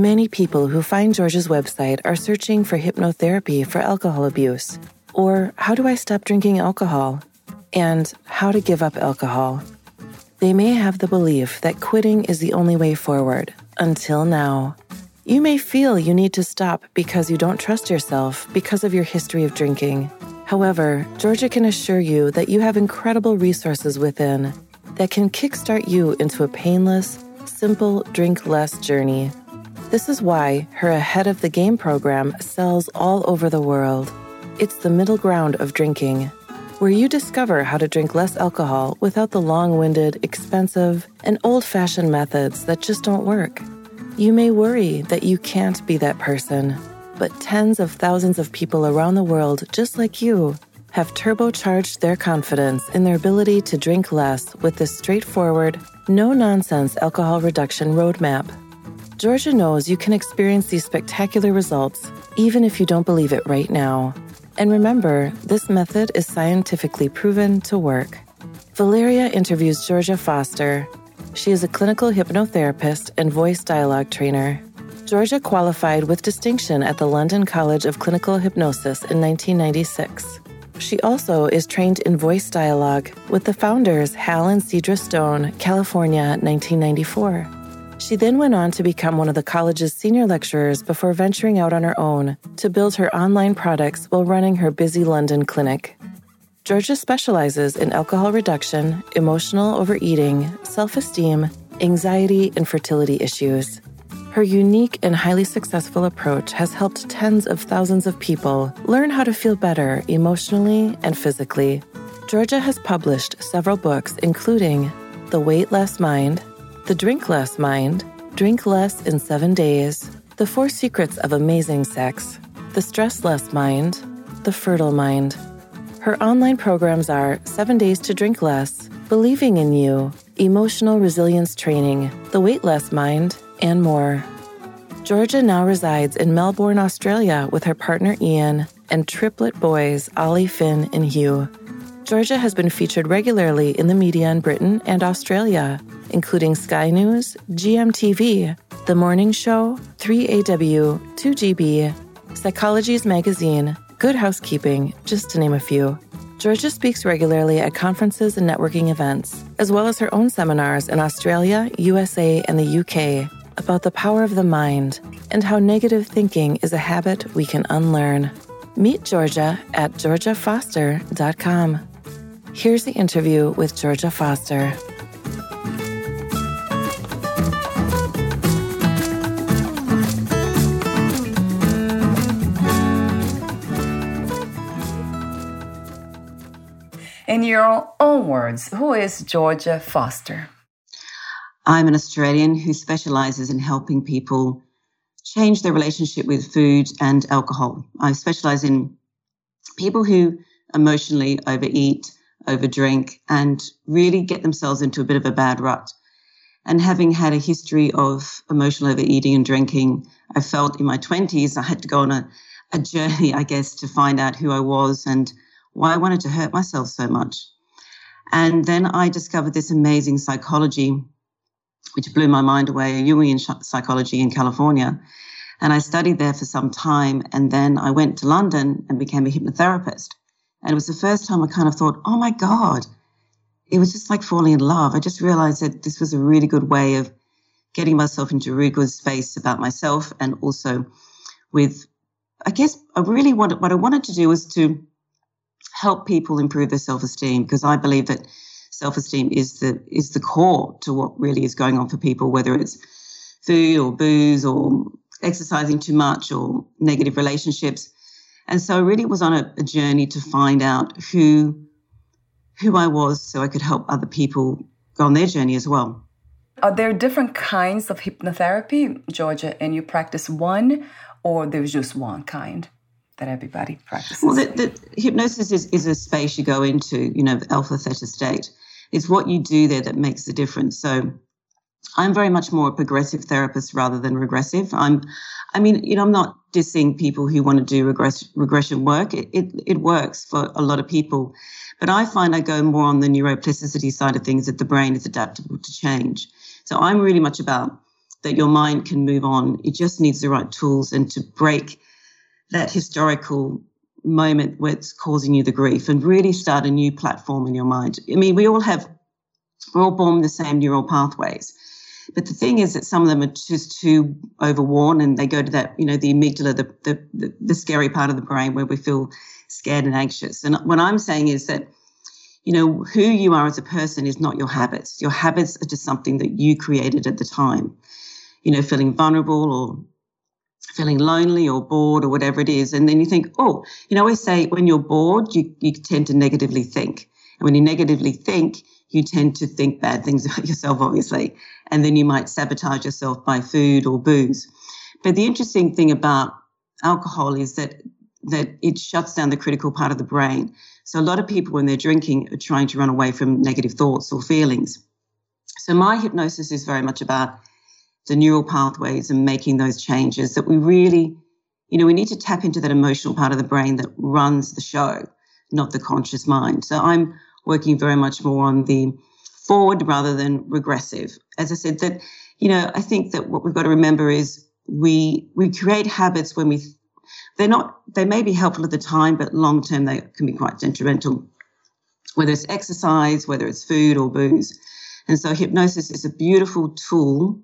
Many people who find Georgia's website are searching for hypnotherapy for alcohol abuse, or how do I stop drinking alcohol, and how to give up alcohol. They may have the belief that quitting is the only way forward, until now. You may feel you need to stop because you don't trust yourself because of your history of drinking. However, Georgia can assure you that you have incredible resources within that can kickstart you into a painless, simple drink less journey. This is why her Ahead of the Game program sells all over the world. It's the middle ground of drinking, where you discover how to drink less alcohol without the long winded, expensive, and old fashioned methods that just don't work. You may worry that you can't be that person, but tens of thousands of people around the world, just like you, have turbocharged their confidence in their ability to drink less with this straightforward, no nonsense alcohol reduction roadmap. Georgia knows you can experience these spectacular results even if you don't believe it right now. And remember, this method is scientifically proven to work. Valeria interviews Georgia Foster. She is a clinical hypnotherapist and voice dialogue trainer. Georgia qualified with distinction at the London College of Clinical Hypnosis in 1996. She also is trained in voice dialogue with the founders Hal and Sidra Stone, California, 1994. She then went on to become one of the college's senior lecturers before venturing out on her own to build her online products while running her busy London clinic. Georgia specializes in alcohol reduction, emotional overeating, self esteem, anxiety, and fertility issues. Her unique and highly successful approach has helped tens of thousands of people learn how to feel better emotionally and physically. Georgia has published several books, including The Weight Less Mind, the Drink Less Mind, Drink Less in Seven Days, The Four Secrets of Amazing Sex, The Stress Less Mind, The Fertile Mind. Her online programs are Seven Days to Drink Less, Believing in You, Emotional Resilience Training, The Weight Less Mind, and more. Georgia now resides in Melbourne, Australia with her partner Ian and triplet boys Ollie, Finn, and Hugh. Georgia has been featured regularly in the media in Britain and Australia, including Sky News, GMTV, The Morning Show, 3AW, 2GB, Psychologies Magazine, Good Housekeeping, just to name a few. Georgia speaks regularly at conferences and networking events, as well as her own seminars in Australia, USA, and the UK about the power of the mind and how negative thinking is a habit we can unlearn. Meet Georgia at georgiafoster.com. Here's the interview with Georgia Foster. In your own words, who is Georgia Foster? I'm an Australian who specializes in helping people change their relationship with food and alcohol. I specialize in people who emotionally overeat, overdrink, and really get themselves into a bit of a bad rut. And having had a history of emotional overeating and drinking, I felt in my 20s I had to go on a, a journey, I guess, to find out who I was and why I wanted to hurt myself so much. And then I discovered this amazing psychology, which blew my mind away, Jungian psychology in California. And I studied there for some time. And then I went to London and became a hypnotherapist. And it was the first time I kind of thought, oh my God, it was just like falling in love. I just realized that this was a really good way of getting myself into a really good space about myself and also with, I guess, I really wanted, what I wanted to do was to help people improve their self-esteem because I believe that self-esteem is the is the core to what really is going on for people, whether it's food or booze or exercising too much or negative relationships. And so I really was on a, a journey to find out who who I was so I could help other people go on their journey as well. Are there different kinds of hypnotherapy, Georgia, and you practice one or there's just one kind? That everybody practices? Well, the, the hypnosis is, is a space you go into, you know, alpha theta state. It's what you do there that makes the difference. So I'm very much more a progressive therapist rather than regressive. I'm, I mean, you know, I'm not dissing people who want to do regress, regression work. It, it, it works for a lot of people. But I find I go more on the neuroplasticity side of things that the brain is adaptable to change. So I'm really much about that your mind can move on. It just needs the right tools and to break that historical moment where it's causing you the grief and really start a new platform in your mind. I mean, we all have, we're all born the same neural pathways. But the thing is that some of them are just too overworn and they go to that, you know, the amygdala, the, the, the, the scary part of the brain where we feel scared and anxious. And what I'm saying is that, you know, who you are as a person is not your habits. Your habits are just something that you created at the time. You know, feeling vulnerable or feeling lonely or bored or whatever it is. And then you think, oh, you know, I say when you're bored, you, you tend to negatively think. And when you negatively think, you tend to think bad things about yourself, obviously. And then you might sabotage yourself by food or booze. But the interesting thing about alcohol is that that it shuts down the critical part of the brain. So a lot of people when they're drinking are trying to run away from negative thoughts or feelings. So my hypnosis is very much about the neural pathways and making those changes that we really, you know, we need to tap into that emotional part of the brain that runs the show, not the conscious mind. So I'm working very much more on the forward rather than regressive. As I said, that, you know, I think that what we've got to remember is we we create habits when we they're not they may be helpful at the time, but long term they can be quite detrimental. Whether it's exercise, whether it's food or booze. And so hypnosis is a beautiful tool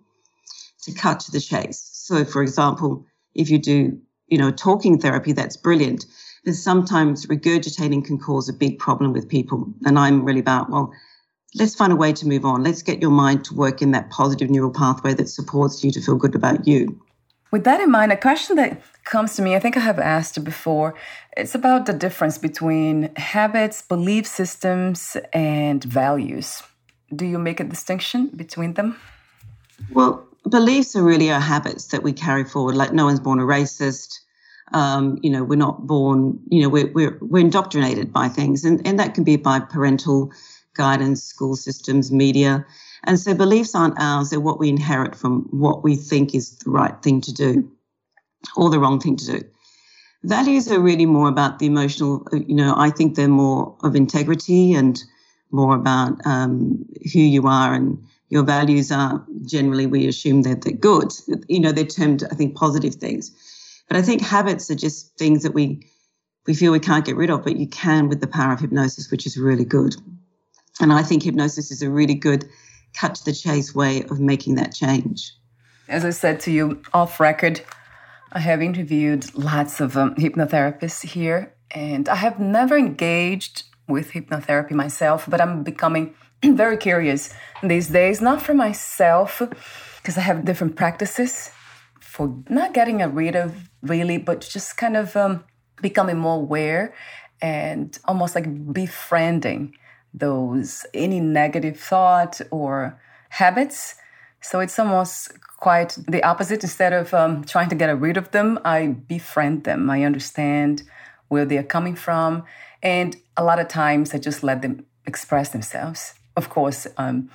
to cut to the chase. So, for example, if you do, you know, talking therapy, that's brilliant. But sometimes regurgitating can cause a big problem with people. And I'm really about, well, let's find a way to move on. Let's get your mind to work in that positive neural pathway that supports you to feel good about you. With that in mind, a question that comes to me, I think I have asked before, it's about the difference between habits, belief systems, and values. Do you make a distinction between them? Well, beliefs are really our habits that we carry forward. Like no one's born a racist. Um, you know, we're not born, you know, we're, we're, we're indoctrinated by things and, and that can be by parental guidance, school systems, media. And so beliefs aren't ours. They're what we inherit from what we think is the right thing to do or the wrong thing to do. Values are really more about the emotional, you know, I think they're more of integrity and more about um, who you are and your values are generally we assume that they're good. You know, they're termed, I think, positive things. But I think habits are just things that we we feel we can't get rid of, but you can with the power of hypnosis, which is really good. And I think hypnosis is a really good cut to the chase way of making that change. As I said to you off record, I have interviewed lots of um, hypnotherapists here, and I have never engaged with hypnotherapy myself, but I'm becoming very curious these days, not for myself, because I have different practices for not getting rid of really, but just kind of um, becoming more aware and almost like befriending those any negative thought or habits. So it's almost quite the opposite. Instead of um, trying to get rid of them, I befriend them. I understand where they're coming from. And a lot of times I just let them express themselves of course, um,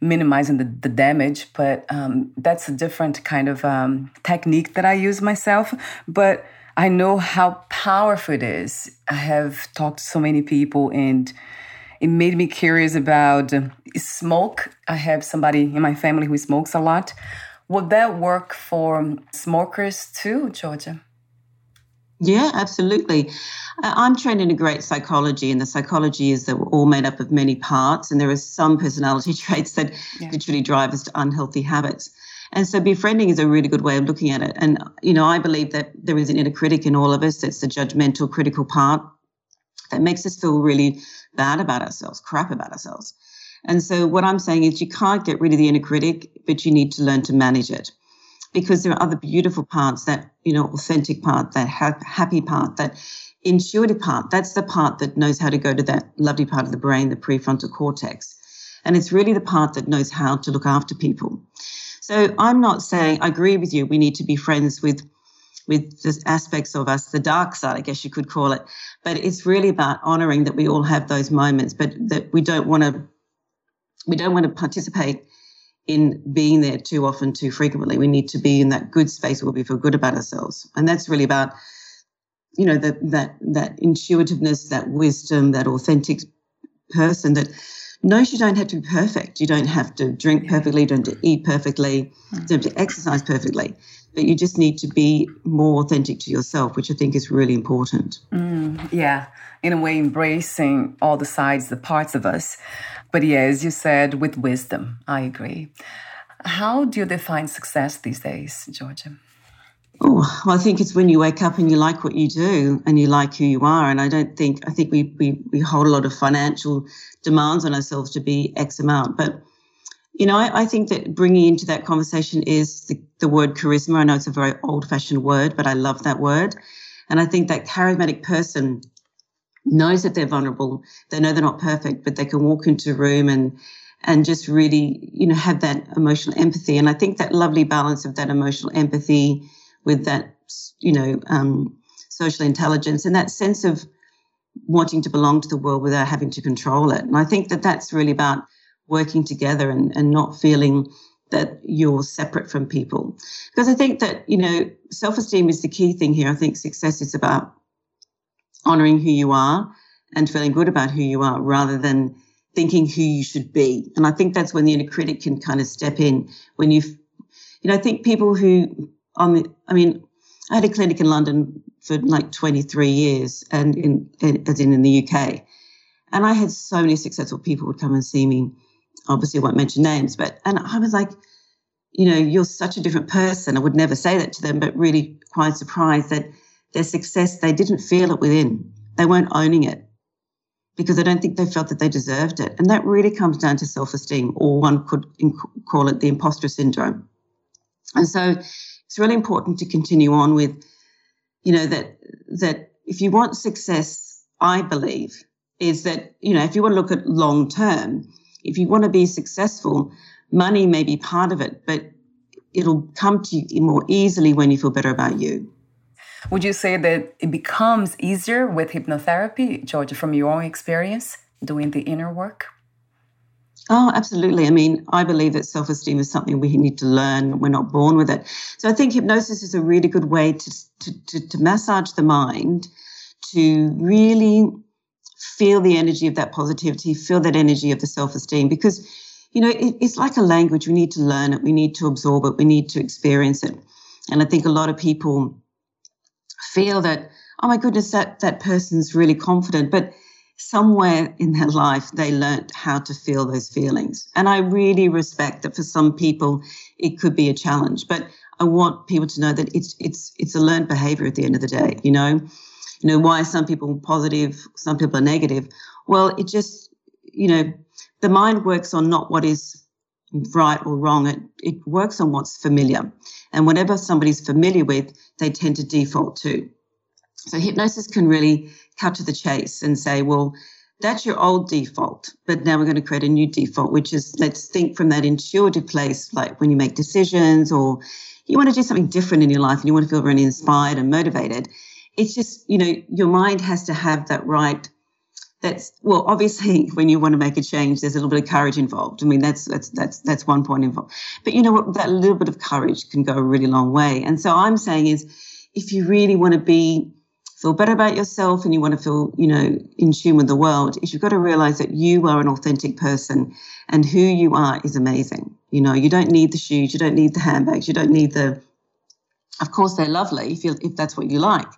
minimizing the, the damage, but um, that's a different kind of um, technique that I use myself. But I know how powerful it is. I have talked to so many people, and it made me curious about um, smoke. I have somebody in my family who smokes a lot. Would that work for smokers too, Georgia? Yeah, absolutely. Uh, I'm trained in a great psychology, and the psychology is that we're all made up of many parts, and there are some personality traits that yeah. literally drive us to unhealthy habits. And so befriending is a really good way of looking at it. And, you know, I believe that there is an inner critic in all of us. It's the judgmental, critical part. that makes us feel really bad about ourselves, crap about ourselves. And so what I'm saying is you can't get rid of the inner critic, but you need to learn to manage it. Because there are other beautiful parts, that, you know, authentic part, that ha- happy part, that intuitive part. That's the part that knows how to go to that lovely part of the brain, the prefrontal cortex. And it's really the part that knows how to look after people. So I'm not saying I agree with you. We need to be friends with with the aspects of us, the dark side, I guess you could call it. But it's really about honoring that we all have those moments, but that we don't want to we don't want to participate in being there too often, too frequently. We need to be in that good space where we feel good about ourselves. And that's really about, you know, the, that that intuitiveness, that wisdom, that authentic person that knows you don't have to be perfect. You don't have to drink perfectly, you don't have to eat perfectly, you don't have to exercise perfectly. But you just need to be more authentic to yourself, which I think is really important. Mm, yeah, in a way, embracing all the sides, the parts of us. But yeah, as you said, with wisdom, I agree. How do you define success these days, Georgia? Oh, well, I think it's when you wake up and you like what you do and you like who you are. And I don't think, I think we, we, we hold a lot of financial demands on ourselves to be X amount. But, you know, I, I think that bringing into that conversation is the, the word charisma. I know it's a very old fashioned word, but I love that word. And I think that charismatic person knows that they're vulnerable. They know they're not perfect, but they can walk into a room and, and just really, you know, have that emotional empathy. And I think that lovely balance of that emotional empathy, with that, you know, um, social intelligence and that sense of wanting to belong to the world without having to control it. And I think that that's really about working together and, and not feeling that you're separate from people. Because I think that, you know, self esteem is the key thing here. I think success is about honoring who you are and feeling good about who you are rather than thinking who you should be. And I think that's when the inner critic can kind of step in when you, you know, I think people who on the, I mean, I had a clinic in London for like 23 years and in, in, as in in the UK. And I had so many successful people would come and see me. Obviously, I won't mention names, but, and I was like, you know, you're such a different person. I would never say that to them, but really quite surprised that their success, they didn't feel it within. They weren't owning it because I don't think they felt that they deserved it. And that really comes down to self esteem, or one could call it the imposter syndrome. And so it's really important to continue on with, you know, that that if you want success, I believe, is that, you know, if you want to look at long term, if you want to be successful, money may be part of it, but it'll come to you more easily when you feel better about you. Would you say that it becomes easier with hypnotherapy, Georgia, from your own experience doing the inner work? Oh, absolutely. I mean, I believe that self esteem is something we need to learn. We're not born with it. So I think hypnosis is a really good way to, to, to, to massage the mind to really feel the energy of that positivity, feel that energy of the self esteem, because, you know, it, it's like a language. We need to learn it, we need to absorb it, we need to experience it. And I think a lot of people feel that, oh my goodness, that, that person's really confident. But somewhere in their life they learned how to feel those feelings. And I really respect that for some people it could be a challenge, but I want people to know that it's it's it's a learned behavior at the end of the day, you know. You know, why are some people positive, some people are negative? Well, it just, you know, the mind works on not what is right or wrong. It it works on what's familiar. And whatever somebody's familiar with, they tend to default to. So hypnosis can really cut to the chase and say, well, that's your old default, but now we're going to create a new default, which is let's think from that intuitive place, like when you make decisions or you want to do something different in your life and you want to feel really inspired and motivated. It's just, you know, your mind has to have that right. That's well, obviously, when you want to make a change, there's a little bit of courage involved. I mean, that's that's that's that's one point involved. But you know what? That little bit of courage can go a really long way. And so I'm saying is, if you really want to be feel better about yourself and you want to feel, you know, in tune with the world, is you've got to realize that you are an authentic person and who you are is amazing. You know, you don't need the shoes, you don't need the handbags, you don't need the, of course, they're lovely if, you if that's what you like.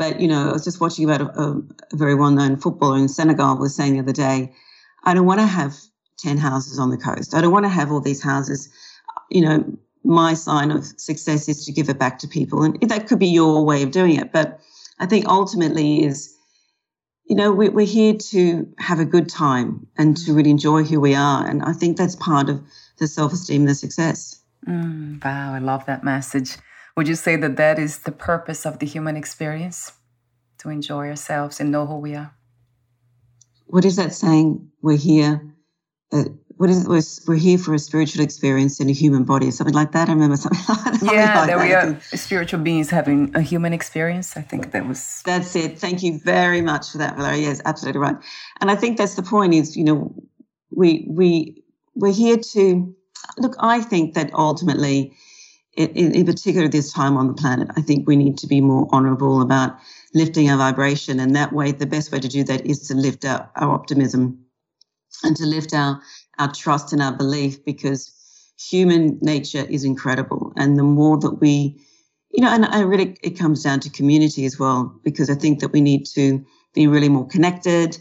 But, you know, I was just watching about a, a, very well known footballer in Senegal was saying the other day, I don't want to have 10 houses on the coast. I don't want to have all these houses. You know, my sign of success is to give it back to people. And that could be your way of doing it. But I think ultimately is you know, we, we're here to have a good time and to really enjoy who we are. And I think that's part of the self esteem, the success. Mm, wow, I love that message. Would you say that that is the purpose of the human experience? To enjoy ourselves and know who we are? What is that saying? We're here. Uh, what is it? We're, we're, here for a spiritual experience in a human body, or something like that. I remember something like that. Yeah, like we are spiritual beings having a human experience. I think that was. That's it. Thank you very much for that, Valeria. Yes, absolutely right. And I think that's the point. Is you know, we we we're here to look. I think that ultimately in, in particular this time on the planet, I think we need to be more honorable about lifting our vibration. And that way, the best way to do that is to lift our, our optimism and to lift our, our trust and our belief because human nature is incredible. And the more that we, you know, and I really, it comes down to community as well, because I think that we need to be really more connected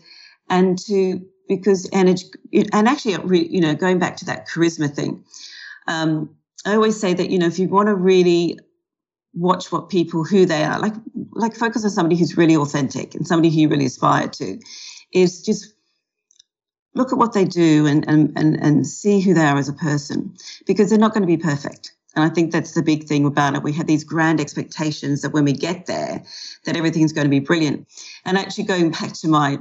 and to, because energy, and actually, you know, going back to that charisma thing, um, I always say that, you know, if you want to really watch what people, who they are, like, like focus on somebody who's really authentic and somebody who you really aspire to, is just look at what they do and, and, and, and see who they are as a person because they're not going to be perfect. And I think that's the big thing about it. We have these grand expectations that when we get there, that everything's going to be brilliant. And actually going back to my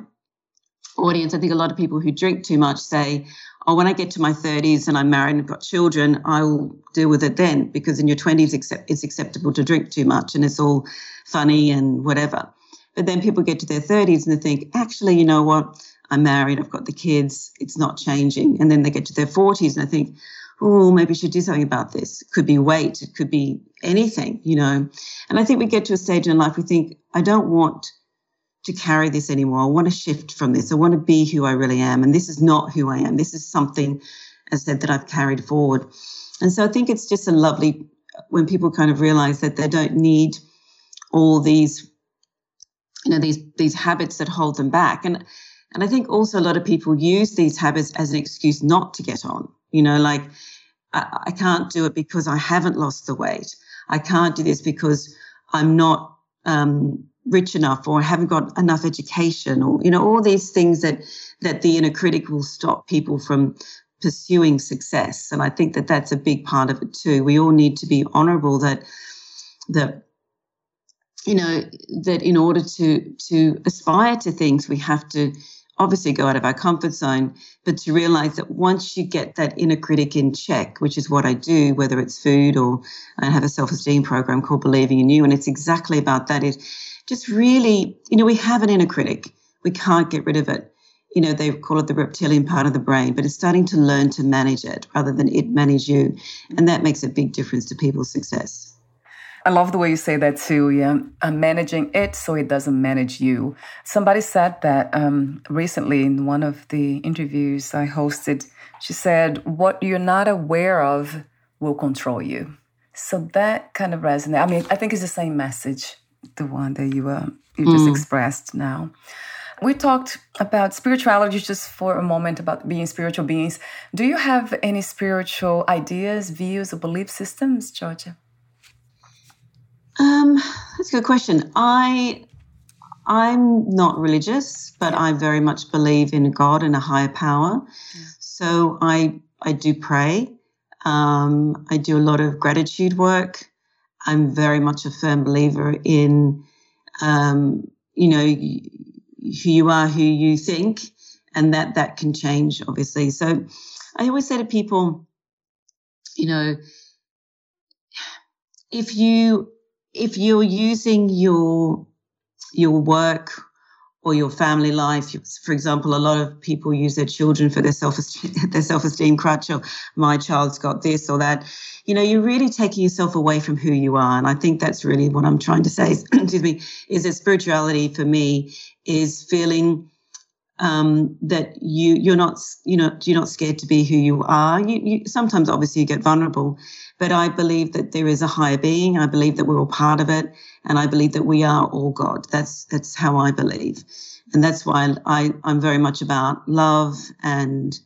audience, I think a lot of people who drink too much say, oh, when I get to my 30s and I'm married and I've got children, I will deal with it then because in your 20s it's acceptable to drink too much and it's all funny and whatever. But then people get to their 30s and they think, actually, you know what? I'm married, I've got the kids, it's not changing. And then they get to their 40s and I think, oh, maybe I should do something about this. It could be weight, it could be anything, you know. And I think we get to a stage in life we think, I don't want to carry this anymore. I want to shift from this. I want to be who I really am. And this is not who I am. This is something, as I said, that I've carried forward. And so I think it's just a lovely when people kind of realize that they don't need all these, you know, these these habits that hold them back. And and I think also a lot of people use these habits as an excuse not to get on. You know, like I, I can't do it because I haven't lost the weight. I can't do this because I'm not um, rich enough or haven't got enough education or you know all these things that that the inner critic will stop people from pursuing success. And i think that that's a big part of it too. We all need to be honorable that that you know that in order to to aspire to things we have to obviously go out of our comfort zone but to realize that once you get that inner critic in check which is what i do whether it's food or i have a self-esteem program called believing in you and it's exactly about that. Is just really, you know, we have an inner critic. We can't get rid of it. You know, they call it the reptilian part of the brain, but it's starting to learn to manage it rather than it manage you. And that makes a big difference to people's success. I love the way you say that too. Yeah, I'm managing it so it doesn't manage you. Somebody said that um, recently in one of the interviews I hosted. She said, "What you're not aware of will control you." So that kind of resonates. I mean, I think it's the same message the one that you uh, you just mm. expressed now. We talked about spirituality just for a moment about being spiritual beings. Do you have any spiritual ideas, views, or belief systems, Georgia? Um, that's a good question. I I'm not religious, but I very much believe in God and a higher power. Yeah. So I I do pray. Um, I do a lot of gratitude work. I'm very much a firm believer in, um, you know, who you are, who you think, and that that can change, obviously. So I always say to people, you know, if you if you're using your your work or your family life. For example, a lot of people use their children for their self their self esteem crutch, or my child's got this or that. You know, you're really taking yourself away from who you are, and I think that's really what I'm trying to say. Excuse me, is that spirituality for me is feeling um, that you you're not you know you're not scared to be who you are. You, you sometimes obviously you get vulnerable, but I believe that there is a higher being. I believe that we're all part of it, and I believe that we are all God. That's that's how I believe, and that's why I I'm very much about love and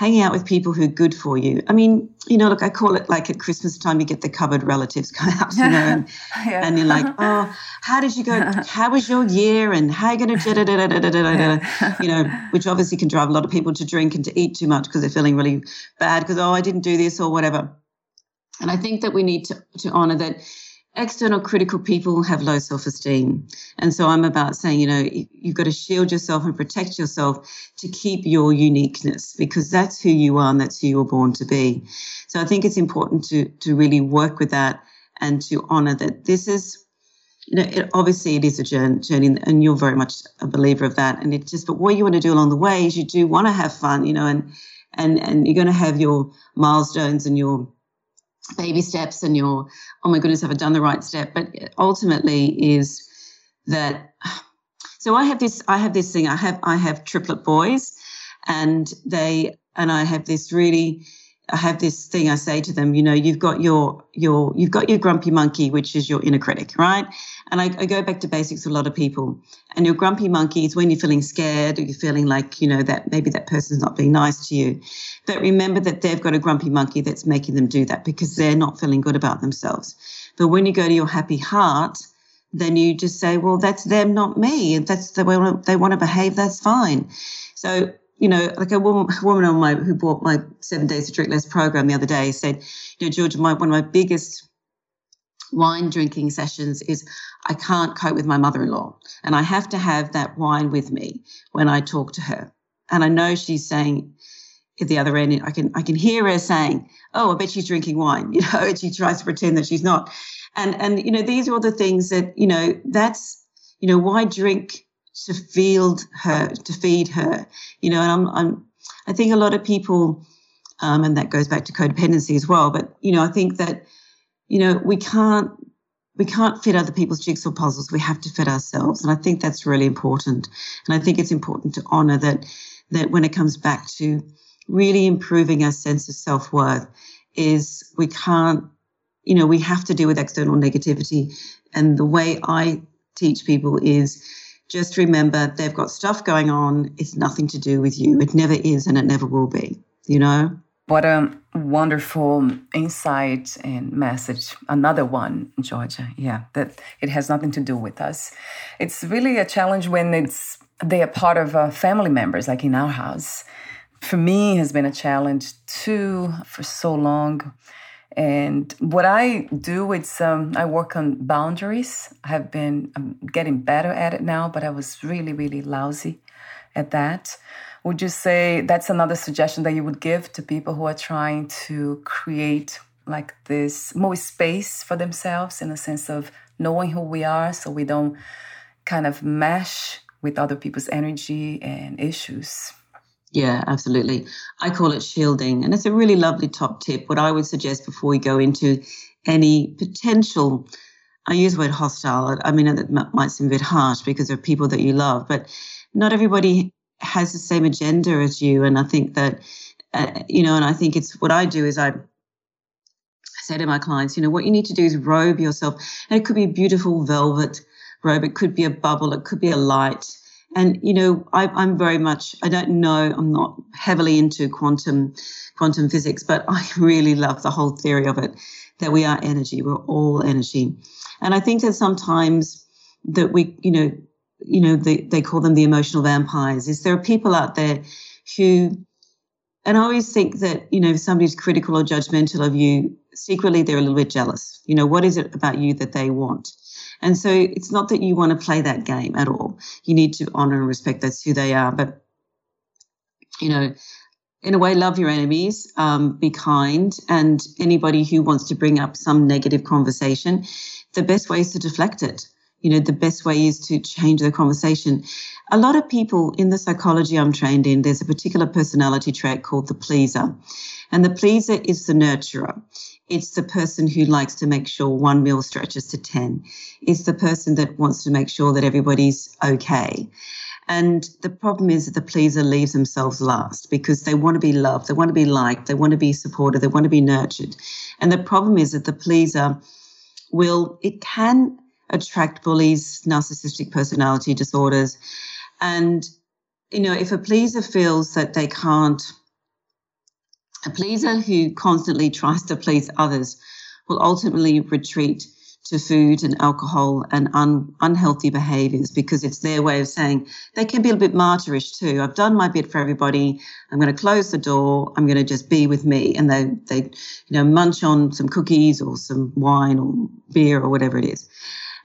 hanging out with people who are good for you. I mean, you know, look, I call it like at Christmas time, you get the cupboard relatives come out, you know, and, yeah. and you're like, oh, how did you go? How was your year? And how are you going to, you know, which obviously can drive a lot of people to drink and to eat too much because they're feeling really bad because, oh, I didn't do this or whatever. And I think that we need to, to honor that external critical people have low self esteem. And so I'm about saying, you know, you've got to shield yourself and protect yourself to keep your uniqueness because that's who you are and that's who you were born to be. So I think it's important to, to really work with that and to honor that this is, you know, it, obviously it is a journey and you're very much a believer of that. And it just, but what you want to do along the way is you do want to have fun, you know, and, and, and you're going to have your milestones and your, baby steps and your oh my goodness have i done the right step? But ultimately is that so i have this i have this thing i have i have triplet boys and they and i have this really I have this thing I say to them, you know, you've got your your you've got your grumpy monkey, which is your inner critic, right? And I, I, go back to basics with a lot of people. And your grumpy monkey is when you're feeling scared or you're feeling like, you know, that maybe that person's not being nice to you. But remember that they've got a grumpy monkey that's making them do that because they're not feeling good about themselves. But when you go to your happy heart, then you just say, well, that's them, not me. And that's the way they want to behave. That's fine. So you know, like a woman, woman on my who bought my seven days to drink less program the other day said, you know, George, my one of my biggest wine drinking sessions is I can't cope with my mother-in-law, and I have to have that wine with me when I talk to her. And I know she's saying at the other end, I can I can hear her saying, "Oh, I bet she's drinking wine," you know, and she tries to pretend that she's not. And and you know, these are all the things that you know. That's you know, why drink to feed her, to feed her, you know, and I'm, I'm, I think a lot of people, um, and that goes back to codependency as well. But you know, I think that, you know, we can't, we can't fit other people's jigsaw puzzles. We have to fit ourselves, and I think that's really important. And I think it's important to honor that, that when it comes back to really improving our sense of self worth, is we can't, you know, we have to deal with external negativity. And the way I teach people is just remember they've got stuff going on. It's nothing to do with you. It never is and it never will be, you know? What a wonderful insight and message. Another one, Georgia. Yeah, that it has nothing to do with us. It's really a challenge when it's they are part of uh, family members, like in our house. For me, has been a challenge too for so long and what I do with some, I work on boundaries. I have been I'm getting better at it now, but I was really, really lousy at that. Would you say that's another suggestion that you would give to people who are trying to create like this more space for themselves in the sense of knowing who we are so we don't kind of mesh with other people's energy and issues? Yeah, absolutely. I call it shielding. And it's a really lovely top tip. What I would suggest before we go into any potential, I use the word hostile. I mean, it might seem a bit harsh because they're people that you love, but not everybody has the same agenda as you. And I think that, uh, you know, and I think it's what I do is I say to my clients, you know, what you need to do is robe yourself. And it could be a beautiful velvet robe, it could be a bubble, it could be a light and you know, I, am very much. I don't know. I'm not heavily into quantum quantum physics, but I really love the whole theory of it. That we are energy. We're all energy, and I think that sometimes that we, you know, you know, they, they call them the emotional vampires. Is there are people out there who, and I always think that you know, if somebody's critical or judgmental of you, secretly they're a little bit jealous. You know, what is it about you that they want? And so it's not that you want to play that game at all. You need to honor and respect that's who they are. But, you know, in a way, love your enemies, um, be kind, and anybody who wants to bring up some negative conversation, the best way is to deflect it. You know, the best way is to change the conversation. A lot of people in the psychology I'm trained in, there's a particular personality trait called the pleaser. And the pleaser is the nurturer. It's the person who likes to make sure one meal stretches to 10. It's the person that wants to make sure that everybody's okay. And the problem is that the pleaser leaves themselves last because they want to be loved, they want to be liked, they want to be supported, they want to be nurtured. And the problem is that the pleaser will, it can attract bullies, narcissistic personality disorders. And, you know, if a pleaser feels that they can't A pleaser who constantly tries to please others will ultimately retreat to food and alcohol and un, unhealthy behaviors because it's their way of saying they can be a bit martyrish too. I've done my bit for everybody. I'm going to close the door. I'm going to just be with me. And they, they, you know, munch on some cookies or some wine or beer or whatever it is.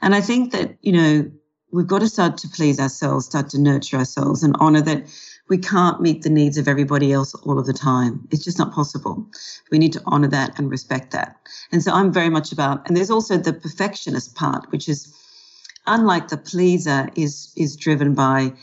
And I think that, you know, we've got to start to please ourselves, start to nurture ourselves and honor that we can't meet the needs of everybody else all of the time. It's just not possible. We need to honor that and respect that. And so I'm very much about, and there's also the perfectionist part, which is unlike the pleaser is, is driven by,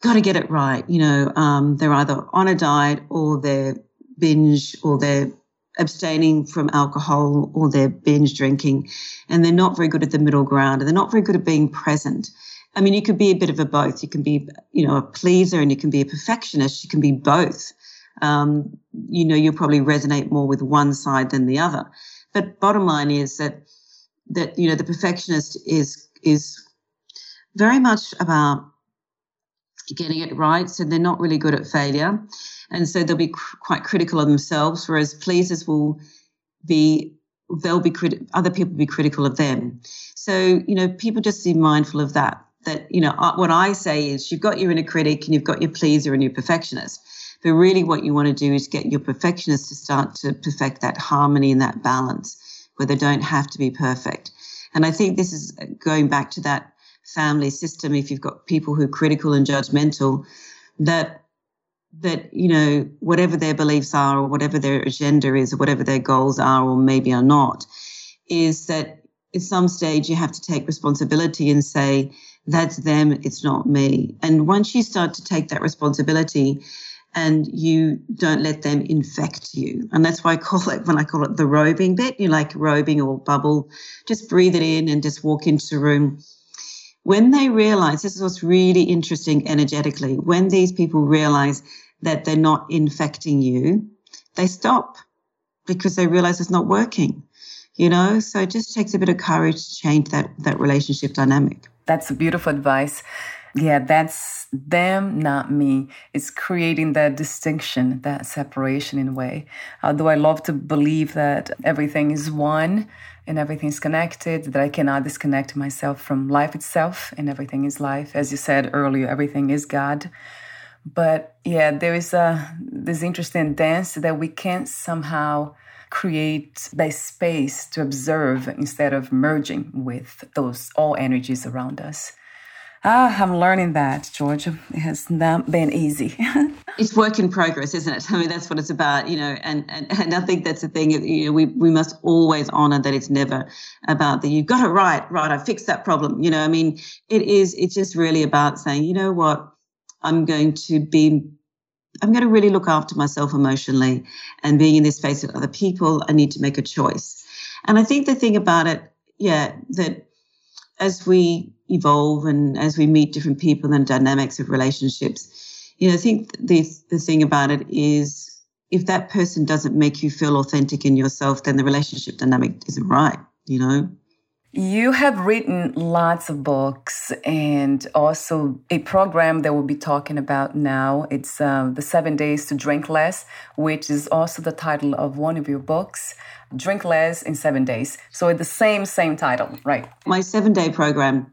got to get it right. You know, um, they're either on a diet or they're binge or they're abstaining from alcohol or they're binge drinking and they're not very good at the middle ground and they're not very good at being present. I mean, you could be a bit of a both. You can be, you know, a pleaser and you can be a perfectionist. You can be both. Um, you know, you'll probably resonate more with one side than the other. But bottom line is that, that, you know, the perfectionist is, is very much about getting it right. So they're not really good at failure. And so they'll be cr- quite critical of themselves, whereas pleasers will be they'll be crit- other people be critical of them. So you know, people just be mindful of that that, you know, uh, what I say is you've got your inner critic and you've got your pleaser and your perfectionist. But really, what you want to do is get your perfectionist to start to perfect that harmony and that balance where they don't have to be perfect. And I think this is going back to that family system. If you've got people who are critical and judgmental, that that you know whatever their beliefs are or whatever their agenda is or whatever their goals are or maybe are not is that at some stage you have to take responsibility and say that's them, it's not me. And once you start to take that responsibility and you don't let them infect you, and that's why I call it, when I call it the robing bit, you like robing or bubble, just breathe it in and just walk into the room. When they realize, this is what's really interesting energetically, when these people realize that they're not infecting you, they stop because they realize it's not working you know so it just takes a bit of courage to change that that relationship dynamic that's beautiful advice. Yeah, that's them, not me. It's creating that distinction, that separation in a way. Although I love to believe that everything is one and everything is connected, that I cannot disconnect myself from life itself and everything is life. As you said earlier, everything is God. But yeah, there is a this interesting dance that we can't somehow create the space to observe instead of merging with those all energies around us. Ah, I'm learning that, Georgia. It has not been easy. it's work in progress, isn't it? I mean, that's what it's about, you know. And and, and I think that's the thing. You know, we we must always honour that it's never about that you've got it right, right. I fixed that problem. You know, I mean, it is. It's just really about saying, you know what, I'm going to be I'm going to really look after myself emotionally and being in this space with other people, I need to make a choice. And I think the thing about it, yeah, that as we evolve and as we meet different people and dynamics of relationships, you know, I think the, the thing about it is if that person doesn't make you feel authentic in yourself, then the relationship dynamic isn't right, you know? You have written lots of books and also a program that we'll be talking about now. It's uh, The Seven Days to Drink Less, which is also the title of one of your books, Drink Less in Seven Days. So it's the same, same title, right? My seven day program,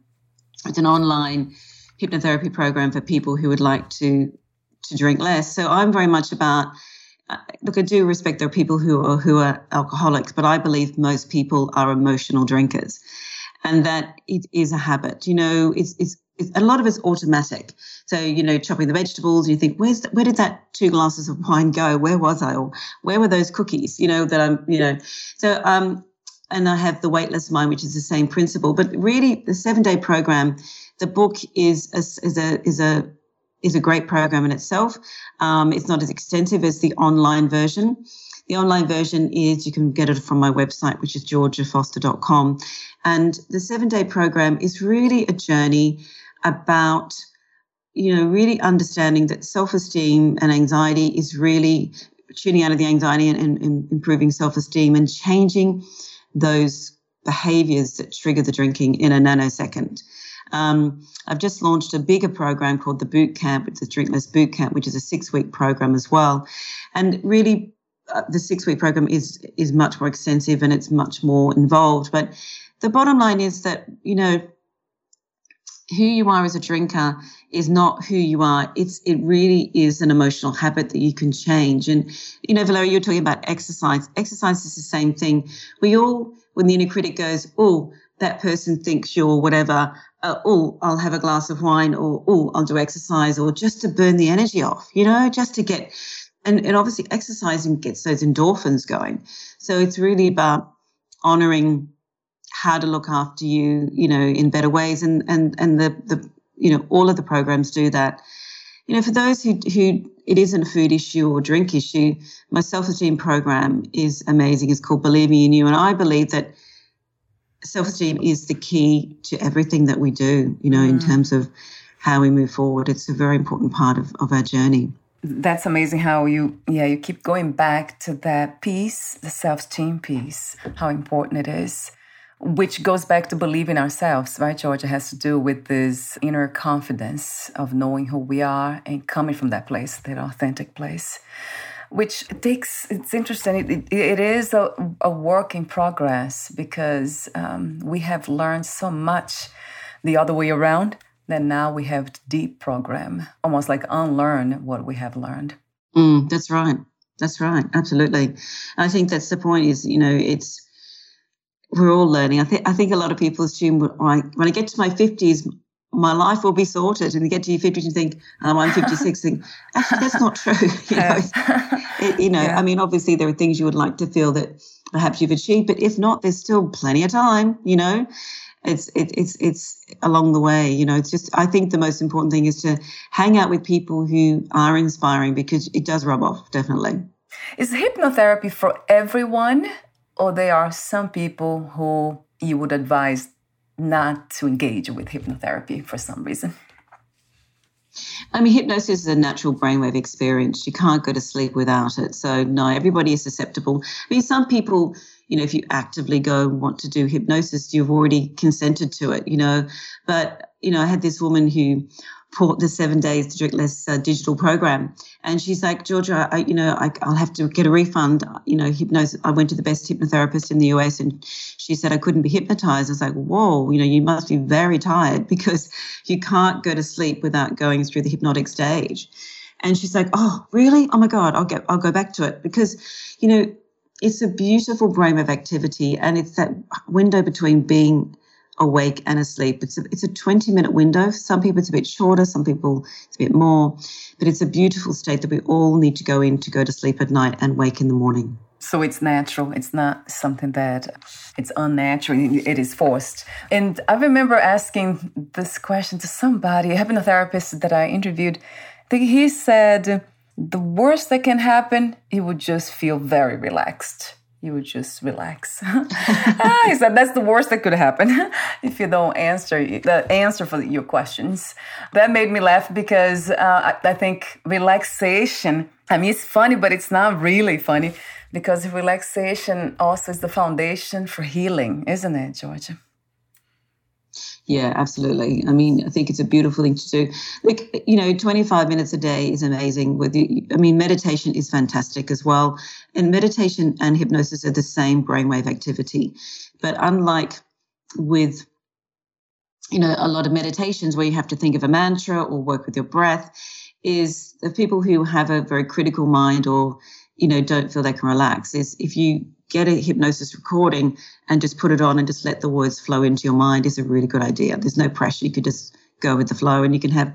it's an online hypnotherapy program for people who would like to, to drink less. So I'm very much about look, I do respect there are people who are who are alcoholics, but I believe most people are emotional drinkers, and that it is a habit. You know, it's it's, a lot of it's automatic. So you know, chopping the vegetables, you think, where's the, where did that two glasses of wine go? Where was I? Or where were those cookies? You know, that I'm you know, so um. And I have the weightless mind, which is the same principle. But really, the seven day program, the book is a, is a is a is a great program in itself. Um, it's not as extensive as the online version. The online version is you can get it from my website, which is georgiafoster.com. And the seven day program is really a journey about, you know, really understanding that self esteem and anxiety is really tuning out of the anxiety and, and, and improving self esteem and changing those behaviors that trigger the drinking in a nanosecond. Um, I've just launched a bigger program called the Boot Camp. It's a Drinkless Boot Camp, which is a six week program as well. And really uh, the six week program is is much more extensive and it's much more involved. But the bottom line is that you know who you are as a drinker is not who you are. It's it really is an emotional habit that you can change. And you know, Valeria, you're talking about exercise. Exercise is the same thing. We all, when the inner critic goes, "Oh, that person thinks you're whatever," uh, "Oh, I'll have a glass of wine," or "Oh, I'll do exercise," or just to burn the energy off. You know, just to get. And, and obviously, exercising gets those endorphins going. So it's really about honoring how to look after you, you know, in better ways. And and and the the you know all of the programs do that. You know, for those who who it isn't a food issue or drink issue, my self esteem program is amazing. It's called Believing in You, and I believe that self esteem is the key to everything that we do. You know, mm. in terms of how we move forward, it's a very important part of, of our journey that's amazing how you yeah you keep going back to that piece the self-esteem piece how important it is which goes back to believing ourselves, right, Georgia? has to do with this inner confidence of knowing who we are and coming from that place, that authentic place, which takes, it's interesting. It, it, is a, a, work in progress because um, we have learned so much the other way around that now we have to deprogram, almost like unlearn what we have learned. Mm, that's right. That's right. Absolutely. I think that's the point is, you know, it's, we're all learning. I think I think a lot of people assume when I, when I get to my fifties, my life will be sorted, and you get to your fifties and think, oh, I'm 56. think actually that's not true. you know, it, you know yeah. I mean, obviously there are things you would like to feel that perhaps you've achieved, but if not, there's still plenty of time. You know, it's it, it's it's along the way. You know, it's just I think the most important thing is to hang out with people who are inspiring because it does rub off definitely. Is hypnotherapy for everyone? or there are some people who you would advise not to engage with hypnotherapy for some reason? I mean, hypnosis is a natural brainwave experience. You can't go to sleep without it. So, no, everybody is susceptible. I mean, some people, you know, if you actively go and want to do hypnosis, you've already consented to it, you know. But, you know, I had this woman who for the seven days to drink less uh, digital program. And she's like, Georgia, I, you know, I, will have to get a refund. You know, hypnosis. I went to the best hypnotherapist in the US and she said I couldn't be hypnotized. I was like, whoa, you know, you must be very tired because you can't go to sleep without going through the hypnotic stage. And she's like, oh, really? Oh my God, I'll get, I'll go back to it because, you know, it's a beautiful brain of activity and it's that window between being awake and asleep. It's a, it's a 20 minute window. some people it's a bit shorter, some people it's a bit more, but it's a beautiful state that we all need to go in to go to sleep at night and wake in the morning. So it's natural. It's not something that it's unnatural. It is forced. And I remember asking this question to somebody, a hypnotherapist that I interviewed. I think he said the worst that can happen, he would just feel very relaxed you would just relax. ah, he said that's the worst that could happen if you don't answer the answer for your questions. That made me laugh because uh, I, I think relaxation. I mean, it's funny, but it's not really funny because relaxation also is the foundation for healing, isn't it, Georgia? Yeah, absolutely. I mean, I think it's a beautiful thing to do. Like, you know, 25 minutes a day is amazing. With you, I mean, meditation is fantastic as well. And meditation and hypnosis are the same brainwave activity. But unlike with, you know, a lot of meditations where you have to think of a mantra or work with your breath, is the people who have a very critical mind or, you know, don't feel they can relax, is if you get a hypnosis recording and just put it on and just let the words flow into your mind is a really good idea. There's no pressure. You could just go with the flow and you can have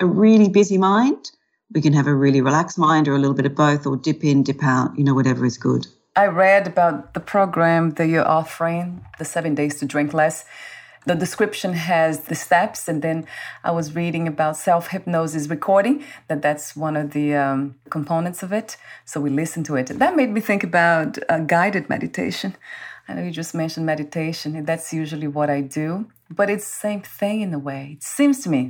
a really busy mind. We can have a really relaxed mind or a little bit of both or dip in, dip out, you know, whatever is good. I read about the program that you're offering, the seven days to drink less the description has the steps and then i was reading about self-hypnosis recording that that's one of the um, components of it. So we listened to it. That made me think about guided meditation. I know you just mentioned meditation that's usually what i do but it's the same thing in a way. It seems to me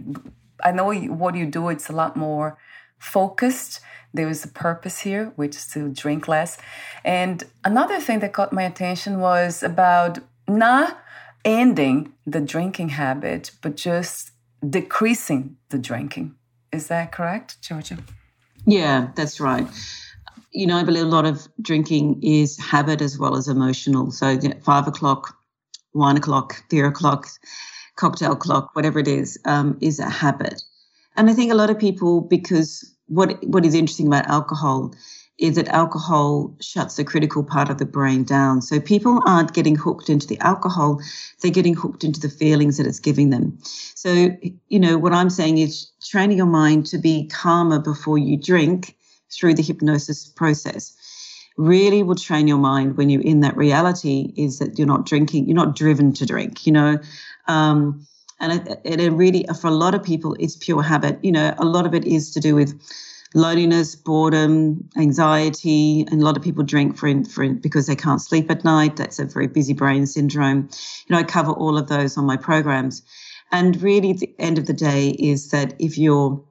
i know what you do it's a lot more focused. There is a purpose here which is to drink less. And another thing that caught my attention was about not ending the drinking habit, but just decreasing the drinking. Is that correct, Georgia? Yeah, that's right. you know, I believe a lot of drinking is habit as well as emotional. So five o'clock, one o'clock, three o'clock, cocktail clock, whatever it is, um, is a habit. And I think a lot of people, because what what is interesting about alcohol is that alcohol shuts the critical part of the brain down. So people aren't getting hooked into the alcohol, they're getting hooked into the feelings that it's giving them. So, you know, what I'm saying is training your mind to be calmer before you drink through the hypnosis process really will train your mind when you're in that reality is that you're not drinking, you're not driven to drink, you know. Um, and it, it really, for a lot of people, it's pure habit. You know, a lot of it is to do with loneliness, boredom, anxiety, and a lot of people drink for, for because they can't sleep at night. That's a very busy brain syndrome. You know, I cover all of those on my programs. And really, the end of the day, is that if you're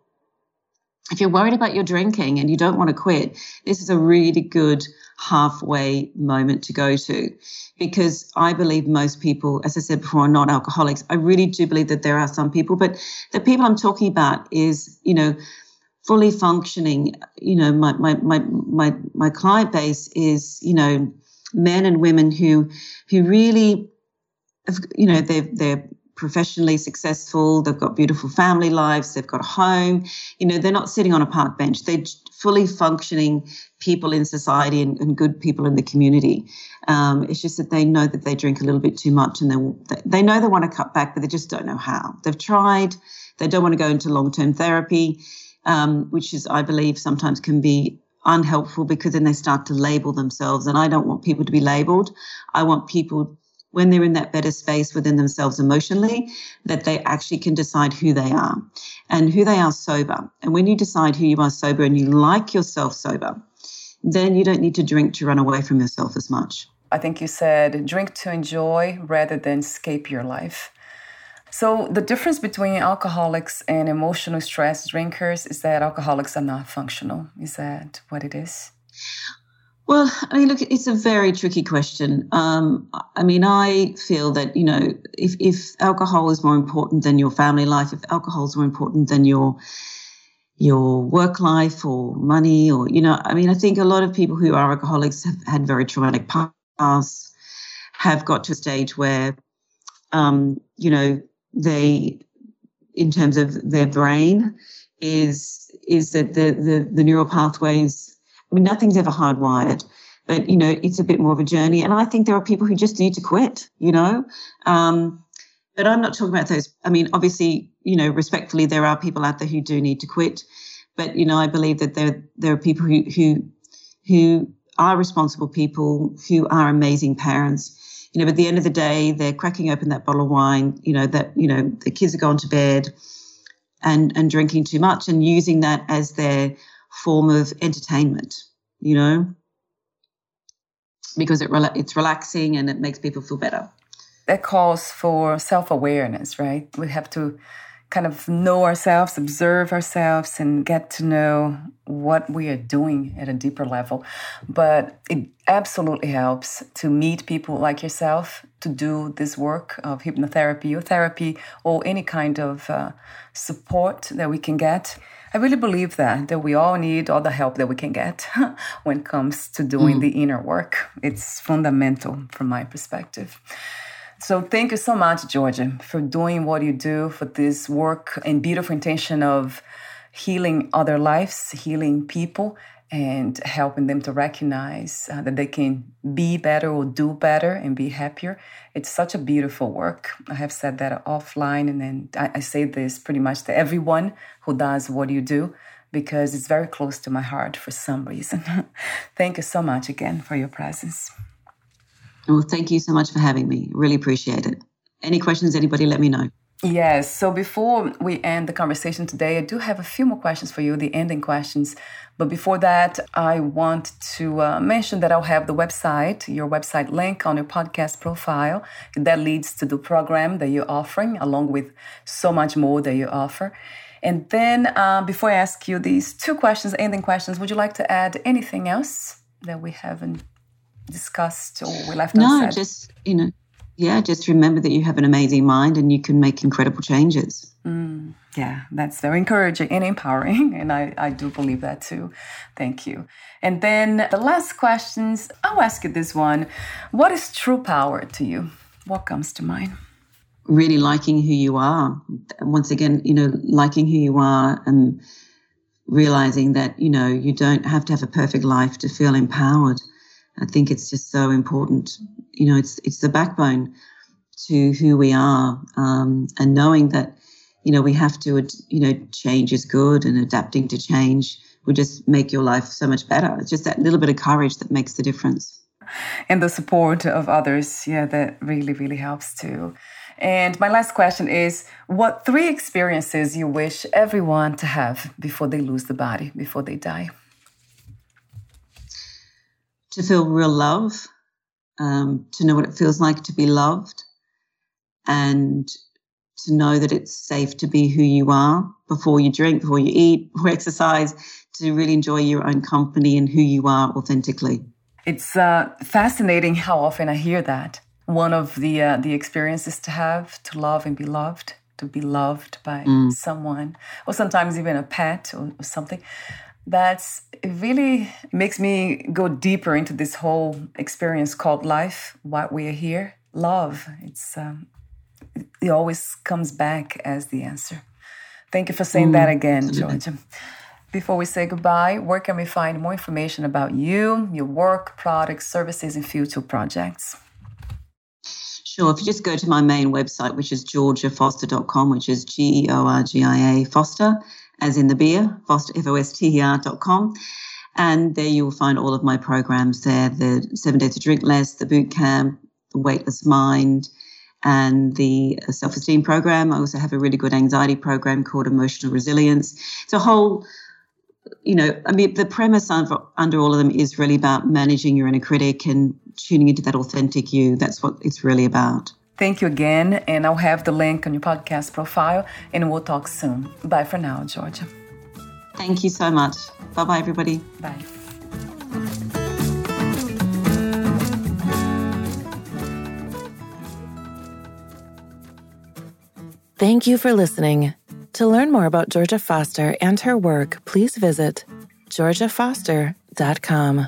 if you're worried about your drinking and you don't want to quit, this is a really good halfway moment to go to because I believe most people, as I said before, are not alcoholics. I really do believe that there are some people, but the people I'm talking about is, you know, fully functioning, you know, my, my, my, my, my client base is, you know, men and women who, who really, have, you know, they're, they're professionally successful, they've got beautiful family lives, they've got a home, you know, they're not sitting on a park bench. They're fully functioning people in society and, and good people in the community. Um, it's just that they know that they drink a little bit too much and they, they know they want to cut back, but they just don't know how. They've tried, they don't want to go into long term therapy um, which is, I believe, sometimes can be unhelpful because then they start to label themselves. And I don't want people to be labeled. I want people, when they're in that better space within themselves emotionally, that they actually can decide who they are and who they are sober. And when you decide who you are sober and you like yourself sober, then you don't need to drink to run away from yourself as much. I think you said drink to enjoy rather than escape your life. So, the difference between alcoholics and emotional stress drinkers is that alcoholics are not functional. Is that what it is? Well, I mean, look, it's a very tricky question. Um, I mean, I feel that, you know, if, if alcohol is more important than your family life, if alcohol is more important than your your work life or money or you know i mean i think a lot of people who are alcoholics have had very traumatic pasts have got to a stage where um, you know they, in terms of their brain, is is that the the, the neural pathways. I mean, nothing's ever hardwired, but you know, it's a bit more of a journey. And I think there are people who just need to quit. You know. Um, but I'm not talking about those. I mean, obviously, you know, respectfully, there are people out there who do need to quit. But you know, I believe that there there are people who who who are responsible people who are amazing parents you know, at the end of the day, they're cracking open that bottle of wine, you know, that, you know, the kids are going to bed and, and drinking too much and using that as their form of entertainment, you know, because it it's relaxing and it makes people feel better. That calls for self awareness, right? We have to kind of know ourselves, observe ourselves, and get to know what we are doing at a deeper level. But it absolutely helps to meet people like yourself to do this work of hypnotherapy or therapy or any kind of uh, support that we can get. I really believe that that we all need all the help that we can get when it comes to doing mm. the inner work. It's fundamental from my perspective. So thank you so much, Georgia, for doing what you do for this work and beautiful intention of healing other lives, healing people, and helping them to recognize uh, that they can be better or do better and be happier. It's such a beautiful work. I have said that offline, and then I, I say this pretty much to everyone who does what you do because it's very close to my heart for some reason. Thank you so much again for your presence. Well, thank you so much for having me. Really appreciate it. Any questions, anybody, let me know. Yes. So before we end the conversation today, I do have a few more questions for you, the ending questions. But before that, I want to uh, mention that I'll have the website, your website link on your podcast profile. That leads to the program that you're offering, along with so much more that you offer. And then, uh, before I ask you these two questions, ending questions, would you like to add anything else that we haven't discussed or we left no, No, just you know, yeah, just remember that you have an amazing mind and you can make incredible changes. Mm, yeah, that's very encouraging and empowering. And I, I do believe that too. Thank you. And then the last questions, I'll ask you this one. What is true power to you? What comes to mind? Really liking who you are. Once again, you know, liking who you are and realizing that, you know, you don't have to have a perfect life to feel empowered. I think it's just so important. You know, it's it's the backbone to who we are, um, and knowing that you know we have to, you know, change is good, and adapting to change will just make your life so much better. It's just that little bit of courage that makes the difference. And the support of others, yeah, that really really helps too. And my last question is what three experiences you wish everyone to have before they lose the body, before they die? To feel real love, um, to know what it feels like to be loved, and to know that it's safe to be who you are before you drink, before you eat, before exercise, to really enjoy your own company and who you are authentically. It's uh, fascinating how often I hear that. One of the uh, the experiences to have to love and be loved, to be loved by mm. someone, or sometimes even a pet or, or something that's it really makes me go deeper into this whole experience called life why we are here. Love it's um, it always comes back as the answer. Thank you for saying mm, that again georgia. Before we say goodbye where can we find more information about you your work products services and future projects? Sure. If you just go to my main website, which is georgiafoster.com, which is G E O R G I A Foster, as in the beer, foster, F-O-S-T-E-R.com. And there you will find all of my programs there, the seven days to drink less, the boot camp, the weightless mind, and the uh, self-esteem program. I also have a really good anxiety program called emotional resilience. It's a whole, you know, I mean, the premise under, under all of them is really about managing your inner critic and tuning into that authentic you. That's what it's really about. Thank you again, and I'll have the link on your podcast profile, and we'll talk soon. Bye for now, Georgia. Thank you so much. Bye bye, everybody. Bye. Thank you for listening. To learn more about Georgia Foster and her work, please visit georgiafoster.com.